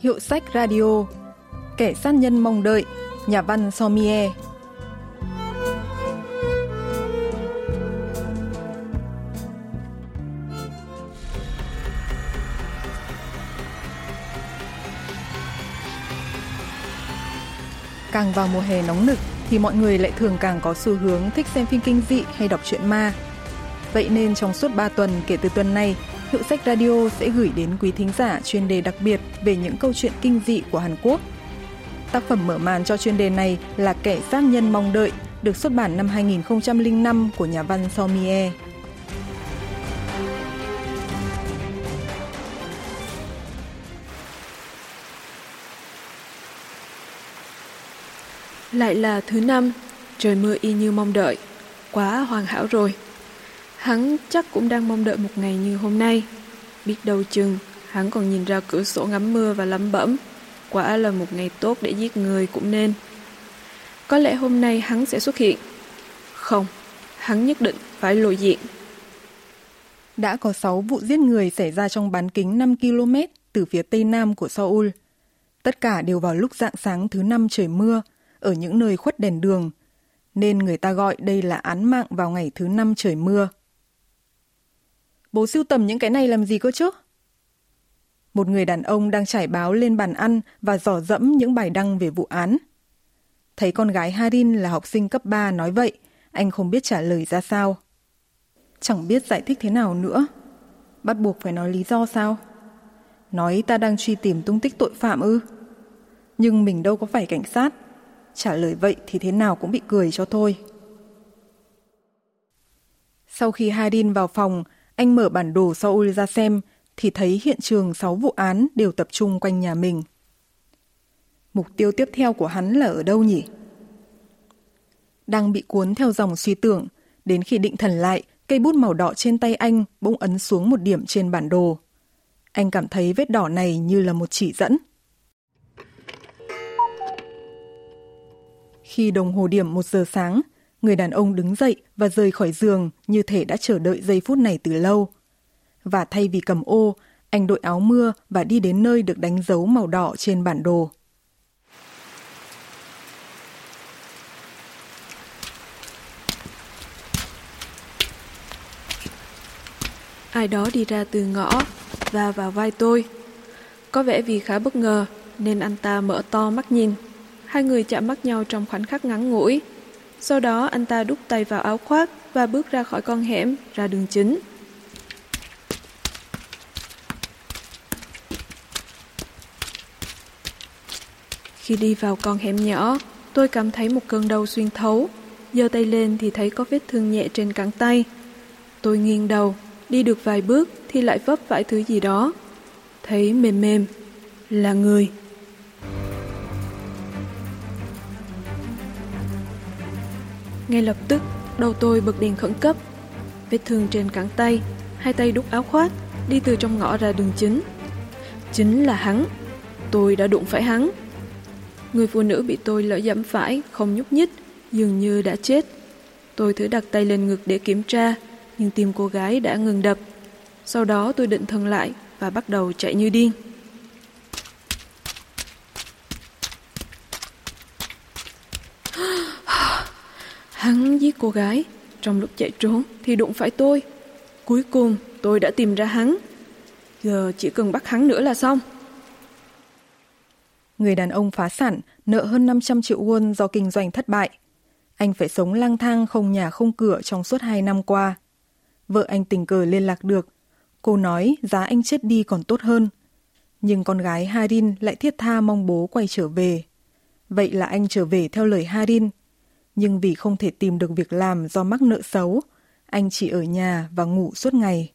Hiệu sách radio Kẻ sát nhân mong đợi Nhà văn Somier Càng vào mùa hè nóng nực thì mọi người lại thường càng có xu hướng thích xem phim kinh dị hay đọc truyện ma. Vậy nên trong suốt 3 tuần kể từ tuần này, Hiệu sách Radio sẽ gửi đến quý thính giả chuyên đề đặc biệt về những câu chuyện kinh dị của Hàn Quốc. Tác phẩm mở màn cho chuyên đề này là Kẻ sát nhân mong đợi, được xuất bản năm 2005 của nhà văn Somie. Lại là thứ năm, trời mưa y như mong đợi, quá hoàn hảo rồi. Hắn chắc cũng đang mong đợi một ngày như hôm nay. Biết đâu chừng, hắn còn nhìn ra cửa sổ ngắm mưa và lắm bẩm. Quả là một ngày tốt để giết người cũng nên. Có lẽ hôm nay hắn sẽ xuất hiện. Không, hắn nhất định phải lộ diện. Đã có 6 vụ giết người xảy ra trong bán kính 5 km từ phía tây nam của Seoul. Tất cả đều vào lúc dạng sáng thứ năm trời mưa, ở những nơi khuất đèn đường, nên người ta gọi đây là án mạng vào ngày thứ năm trời mưa. Bố sưu tầm những cái này làm gì cơ chứ? Một người đàn ông đang trải báo lên bàn ăn và dò dẫm những bài đăng về vụ án. Thấy con gái Harin là học sinh cấp 3 nói vậy, anh không biết trả lời ra sao. Chẳng biết giải thích thế nào nữa. Bắt buộc phải nói lý do sao? Nói ta đang truy tìm tung tích tội phạm ư? Nhưng mình đâu có phải cảnh sát. Trả lời vậy thì thế nào cũng bị cười cho thôi. Sau khi Harin vào phòng, anh mở bản đồ Seoul ra xem thì thấy hiện trường 6 vụ án đều tập trung quanh nhà mình. Mục tiêu tiếp theo của hắn là ở đâu nhỉ? Đang bị cuốn theo dòng suy tưởng, đến khi định thần lại, cây bút màu đỏ trên tay anh bỗng ấn xuống một điểm trên bản đồ. Anh cảm thấy vết đỏ này như là một chỉ dẫn. Khi đồng hồ điểm một giờ sáng, người đàn ông đứng dậy và rời khỏi giường như thể đã chờ đợi giây phút này từ lâu. Và thay vì cầm ô, anh đội áo mưa và đi đến nơi được đánh dấu màu đỏ trên bản đồ. Ai đó đi ra từ ngõ và vào vai tôi. Có vẻ vì khá bất ngờ nên anh ta mở to mắt nhìn. Hai người chạm mắt nhau trong khoảnh khắc ngắn ngủi. Sau đó anh ta đút tay vào áo khoác và bước ra khỏi con hẻm ra đường chính. Khi đi vào con hẻm nhỏ, tôi cảm thấy một cơn đau xuyên thấu. giơ tay lên thì thấy có vết thương nhẹ trên cẳng tay. Tôi nghiêng đầu, đi được vài bước thì lại vấp phải thứ gì đó. Thấy mềm mềm, là người. Ngay lập tức, đầu tôi bật đèn khẩn cấp. Vết thương trên cẳng tay, hai tay đút áo khoác, đi từ trong ngõ ra đường chính. Chính là hắn. Tôi đã đụng phải hắn. Người phụ nữ bị tôi lỡ dẫm phải, không nhúc nhích, dường như đã chết. Tôi thử đặt tay lên ngực để kiểm tra, nhưng tim cô gái đã ngừng đập. Sau đó tôi định thân lại và bắt đầu chạy như điên. Hắn giết cô gái, trong lúc chạy trốn thì đụng phải tôi. Cuối cùng tôi đã tìm ra hắn. Giờ chỉ cần bắt hắn nữa là xong. Người đàn ông phá sản, nợ hơn 500 triệu won do kinh doanh thất bại. Anh phải sống lang thang không nhà không cửa trong suốt hai năm qua. Vợ anh tình cờ liên lạc được. Cô nói giá anh chết đi còn tốt hơn. Nhưng con gái Harin lại thiết tha mong bố quay trở về. Vậy là anh trở về theo lời Harin. Nhưng vì không thể tìm được việc làm do mắc nợ xấu, anh chỉ ở nhà và ngủ suốt ngày.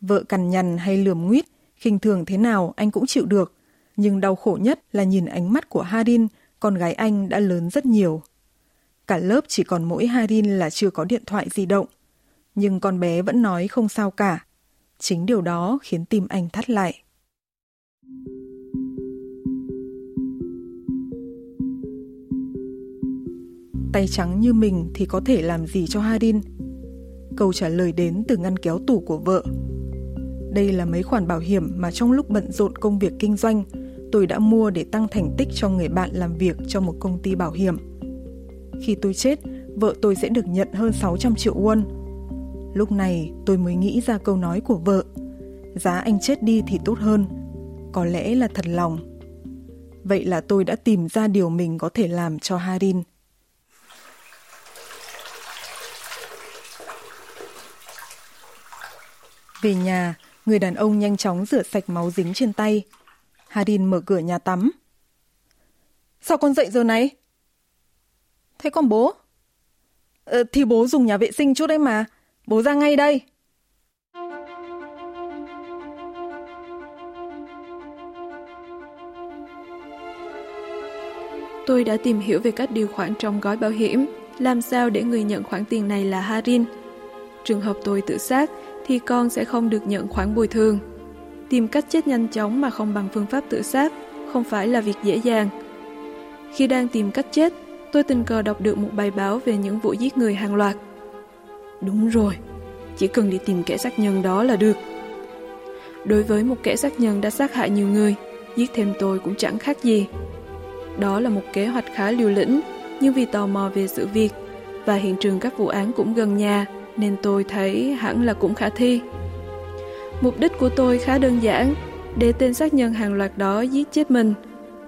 Vợ cằn nhằn hay lườm nguyết, khinh thường thế nào anh cũng chịu được. Nhưng đau khổ nhất là nhìn ánh mắt của Harin, con gái anh đã lớn rất nhiều. Cả lớp chỉ còn mỗi Harin là chưa có điện thoại di động. Nhưng con bé vẫn nói không sao cả. Chính điều đó khiến tim anh thắt lại. Tay trắng như mình thì có thể làm gì cho Harin? Câu trả lời đến từ ngăn kéo tủ của vợ. Đây là mấy khoản bảo hiểm mà trong lúc bận rộn công việc kinh doanh, tôi đã mua để tăng thành tích cho người bạn làm việc cho một công ty bảo hiểm. Khi tôi chết, vợ tôi sẽ được nhận hơn 600 triệu won. Lúc này tôi mới nghĩ ra câu nói của vợ. Giá anh chết đi thì tốt hơn. Có lẽ là thật lòng. Vậy là tôi đã tìm ra điều mình có thể làm cho Harin. Về nhà, người đàn ông nhanh chóng rửa sạch máu dính trên tay. Harin mở cửa nhà tắm. Sao con dậy giờ này? Thế con bố? Ờ, thì bố dùng nhà vệ sinh chút đấy mà. Bố ra ngay đây. Tôi đã tìm hiểu về các điều khoản trong gói bảo hiểm, làm sao để người nhận khoản tiền này là Harin. Trường hợp tôi tự sát thì con sẽ không được nhận khoản bồi thường. Tìm cách chết nhanh chóng mà không bằng phương pháp tự sát không phải là việc dễ dàng. Khi đang tìm cách chết, tôi tình cờ đọc được một bài báo về những vụ giết người hàng loạt. Đúng rồi, chỉ cần đi tìm kẻ sát nhân đó là được. Đối với một kẻ sát nhân đã sát hại nhiều người, giết thêm tôi cũng chẳng khác gì. Đó là một kế hoạch khá liều lĩnh, nhưng vì tò mò về sự việc và hiện trường các vụ án cũng gần nhà, nên tôi thấy hẳn là cũng khả thi. Mục đích của tôi khá đơn giản, để tên sát nhân hàng loạt đó giết chết mình.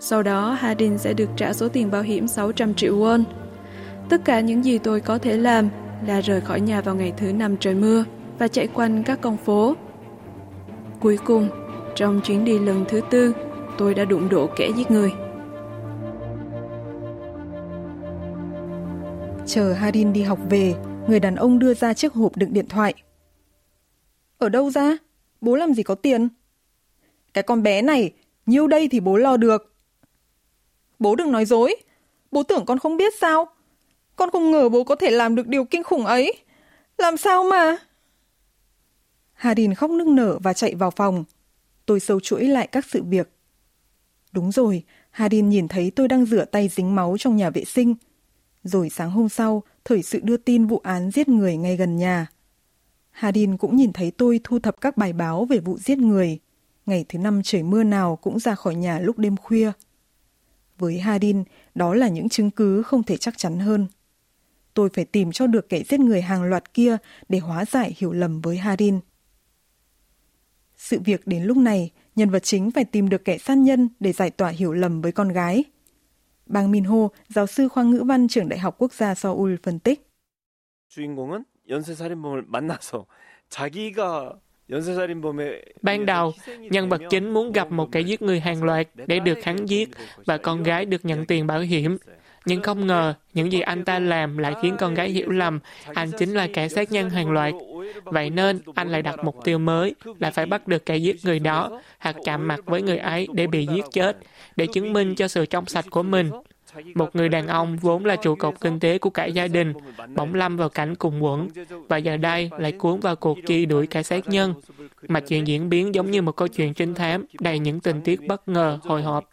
Sau đó Hadin sẽ được trả số tiền bảo hiểm 600 triệu won. Tất cả những gì tôi có thể làm là rời khỏi nhà vào ngày thứ năm trời mưa và chạy quanh các con phố. Cuối cùng, trong chuyến đi lần thứ tư, tôi đã đụng độ kẻ giết người. Chờ Hadin đi học về, người đàn ông đưa ra chiếc hộp đựng điện thoại. Ở đâu ra? Bố làm gì có tiền? Cái con bé này, nhiêu đây thì bố lo được. Bố đừng nói dối. Bố tưởng con không biết sao? Con không ngờ bố có thể làm được điều kinh khủng ấy. Làm sao mà? Hà Đình khóc nức nở và chạy vào phòng. Tôi sâu chuỗi lại các sự việc. Đúng rồi, Hà Đình nhìn thấy tôi đang rửa tay dính máu trong nhà vệ sinh. Rồi sáng hôm sau, thời sự đưa tin vụ án giết người ngay gần nhà. Hadin cũng nhìn thấy tôi thu thập các bài báo về vụ giết người. Ngày thứ năm trời mưa nào cũng ra khỏi nhà lúc đêm khuya. Với Hadin, đó là những chứng cứ không thể chắc chắn hơn. Tôi phải tìm cho được kẻ giết người hàng loạt kia để hóa giải hiểu lầm với Hadin. Sự việc đến lúc này, nhân vật chính phải tìm được kẻ sát nhân để giải tỏa hiểu lầm với con gái. Bang Minho, giáo sư khoa ngữ văn trường Đại học Quốc gia Seoul phân tích. Ban đầu, nhân vật chính muốn gặp một kẻ giết người hàng loạt để được hắn giết và con gái được nhận tiền bảo hiểm. Nhưng không ngờ, những gì anh ta làm lại khiến con gái hiểu lầm anh chính là kẻ sát nhân hàng loạt. Vậy nên, anh lại đặt mục tiêu mới là phải bắt được kẻ giết người đó hoặc chạm mặt với người ấy để bị giết chết, để chứng minh cho sự trong sạch của mình. Một người đàn ông vốn là trụ cột kinh tế của cả gia đình, bỗng lâm vào cảnh cùng quẩn, và giờ đây lại cuốn vào cuộc truy đuổi kẻ sát nhân. Mà chuyện diễn biến giống như một câu chuyện trinh thám, đầy những tình tiết bất ngờ, hồi hộp.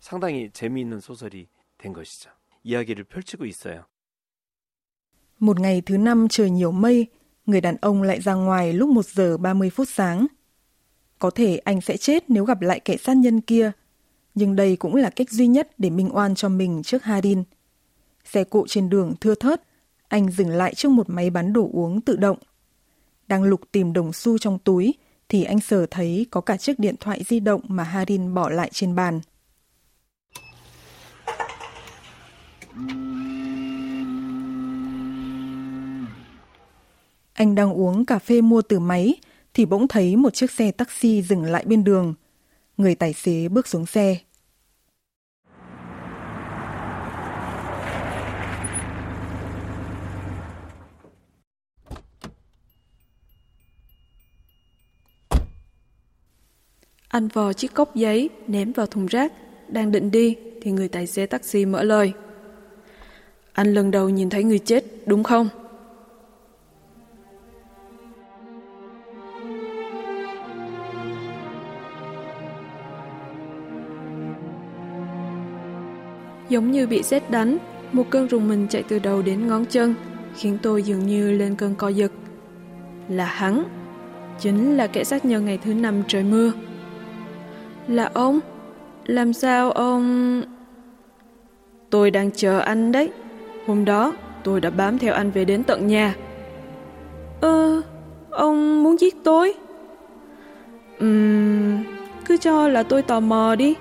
상당히 재미있는 소설이 된 것이죠. 이야기를 펼치고 있어요. Một ngày thứ năm trời nhiều mây, người đàn ông lại ra ngoài lúc 1 giờ 30 phút sáng. Có thể anh sẽ chết nếu gặp lại kẻ sát nhân kia, nhưng đây cũng là cách duy nhất để minh oan cho mình trước Harin. Xe cộ trên đường thưa thớt, anh dừng lại trước một máy bán đồ uống tự động. Đang lục tìm đồng xu trong túi, thì anh sờ thấy có cả chiếc điện thoại di động mà Harin bỏ lại trên bàn. Anh đang uống cà phê mua từ máy, thì bỗng thấy một chiếc xe taxi dừng lại bên đường. Người tài xế bước xuống xe. Anh vò chiếc cốc giấy ném vào thùng rác, đang định đi thì người tài xế taxi mở lời. Anh lần đầu nhìn thấy người chết, đúng không? Giống như bị sét đánh, một cơn rùng mình chạy từ đầu đến ngón chân, khiến tôi dường như lên cơn co giật. Là hắn, chính là kẻ sát nhân ngày thứ năm trời mưa. Là ông? làm sao ông... Tôi đang chờ anh đấy. Hôm đó, tôi đã bám theo anh về đến tận nhà. Ơ, ông muốn giết tôi? Ừm, cứ cho là tôi tò mò đi.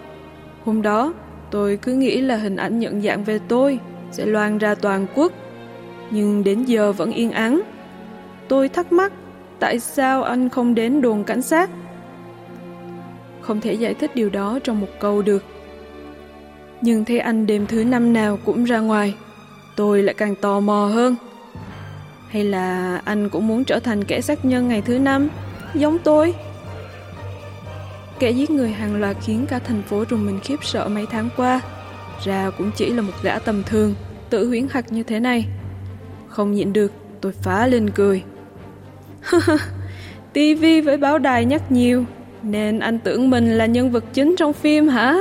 Hôm đó, tôi cứ nghĩ là hình ảnh nhận dạng về tôi sẽ loan ra toàn quốc. Nhưng đến giờ vẫn yên ắng. Tôi thắc mắc tại sao anh không đến đồn cảnh sát. Không thể giải thích điều đó trong một câu được. Nhưng thấy anh đêm thứ năm nào cũng ra ngoài, tôi lại càng tò mò hơn. Hay là anh cũng muốn trở thành kẻ sát nhân ngày thứ năm, giống tôi? Kẻ giết người hàng loạt khiến cả thành phố rùng mình khiếp sợ mấy tháng qua. Ra cũng chỉ là một gã tầm thường, tự huyễn hạch như thế này. Không nhịn được, tôi phá lên cười. tivi với báo đài nhắc nhiều, nên anh tưởng mình là nhân vật chính trong phim hả?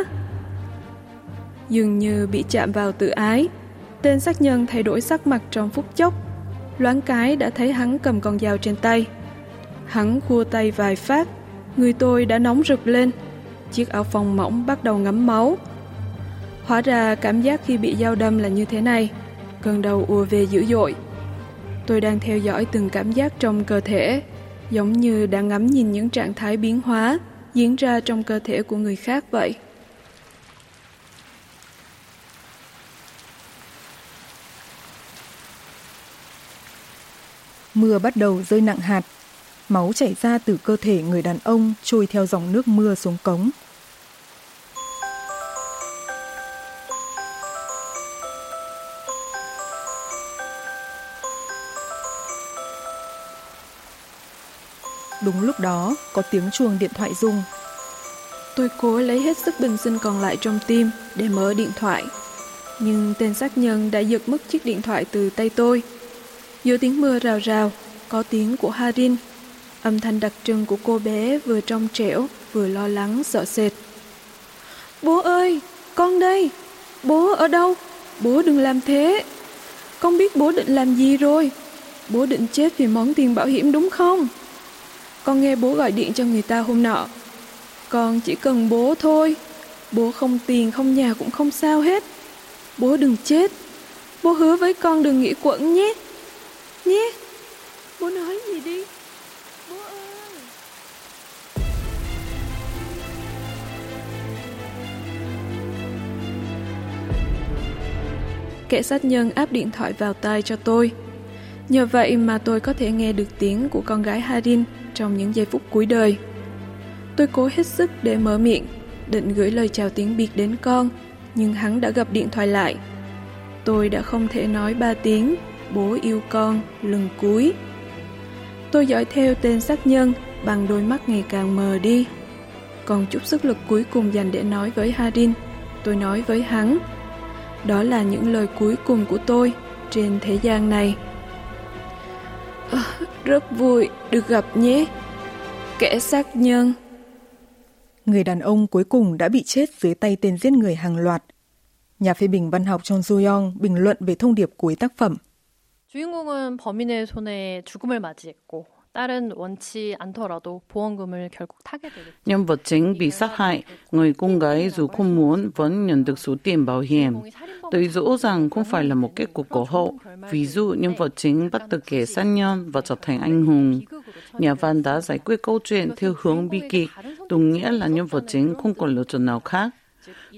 Dường như bị chạm vào tự ái, tên sát nhân thay đổi sắc mặt trong phút chốc. Loáng cái đã thấy hắn cầm con dao trên tay. Hắn khua tay vài phát, người tôi đã nóng rực lên. Chiếc áo phông mỏng bắt đầu ngấm máu. Hóa ra cảm giác khi bị dao đâm là như thế này, cơn đầu ùa về dữ dội. Tôi đang theo dõi từng cảm giác trong cơ thể, giống như đang ngắm nhìn những trạng thái biến hóa diễn ra trong cơ thể của người khác vậy. Mưa bắt đầu rơi nặng hạt. Máu chảy ra từ cơ thể người đàn ông trôi theo dòng nước mưa xuống cống. Đúng lúc đó, có tiếng chuông điện thoại rung. Tôi cố lấy hết sức bình sinh còn lại trong tim để mở điện thoại. Nhưng tên sát nhân đã giật mất chiếc điện thoại từ tay tôi. Giữa tiếng mưa rào rào, có tiếng của Harin. Âm thanh đặc trưng của cô bé vừa trong trẻo, vừa lo lắng, sợ sệt. Bố ơi, con đây. Bố ở đâu? Bố đừng làm thế. Con biết bố định làm gì rồi. Bố định chết vì món tiền bảo hiểm đúng không? Con nghe bố gọi điện cho người ta hôm nọ. Con chỉ cần bố thôi. Bố không tiền, không nhà cũng không sao hết. Bố đừng chết. Bố hứa với con đừng nghĩ quẩn nhé. Nhé. Bố nói gì đi. Kẻ sát nhân áp điện thoại vào tai cho tôi. Nhờ vậy mà tôi có thể nghe được tiếng của con gái Harin trong những giây phút cuối đời. Tôi cố hết sức để mở miệng, định gửi lời chào tiếng biệt đến con, nhưng hắn đã gặp điện thoại lại. Tôi đã không thể nói ba tiếng, bố yêu con, lần cúi. Tôi dõi theo tên sát nhân bằng đôi mắt ngày càng mờ đi. Còn chút sức lực cuối cùng dành để nói với Harin, tôi nói với hắn. Đó là những lời cuối cùng của tôi trên thế gian này. À, rất vui được gặp nhé. Kẻ sát nhân. Người đàn ông cuối cùng đã bị chết dưới tay tên giết người hàng loạt. Nhà phê bình văn học Chon Soo-young bình luận về thông điệp cuối tác phẩm. 주인공은 범인의 손에 죽음을 맞이했고 딸은 원치 않더라도 보험금을 결국 타게 되겠죠. Nhân vật chính bị sát hại, người con gái dù không muốn vẫn nhận được số tiền bảo hiểm. Tôi rõ rằng không phải là một kết cục cổ hậu. Ví dụ nhân vật chính bắt được kẻ sát nhân và trở thành anh hùng. Nhà văn đã giải quyết câu chuyện theo hướng bi kịch, đồng nghĩa là nhân vật chính không còn lựa chọn nào khác.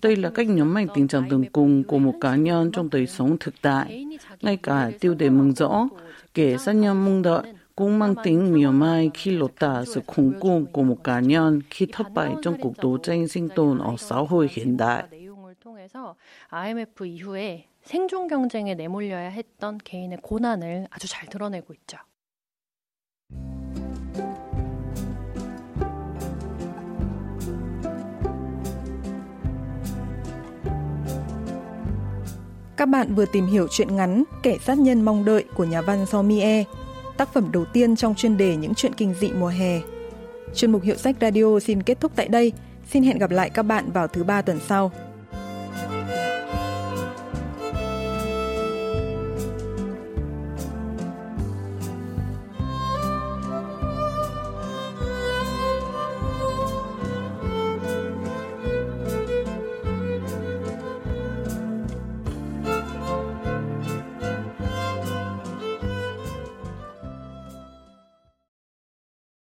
Đây là cách nhấn mạnh tình trạng đường cùng của một cá nhân trong đời sống thực tại. Ngay cả tiêu đề mừng rõ, kẻ sát nhân mong đợi cũng mang tính mỉa mai khi lột tả sự khủng cùng của một cá nhân khi thất bại trong cuộc đấu tranh sinh tồn ở xã hội hiện đại. 통해서 IMF 이후에 생존 경쟁에 내몰려야 했던 개인의 고난을 아주 잘 드러내고 있죠. Các bạn vừa tìm hiểu chuyện ngắn Kẻ sát nhân mong đợi của nhà văn So Mie, tác phẩm đầu tiên trong chuyên đề những chuyện kinh dị mùa hè. Chuyên mục Hiệu sách Radio xin kết thúc tại đây. Xin hẹn gặp lại các bạn vào thứ ba tuần sau.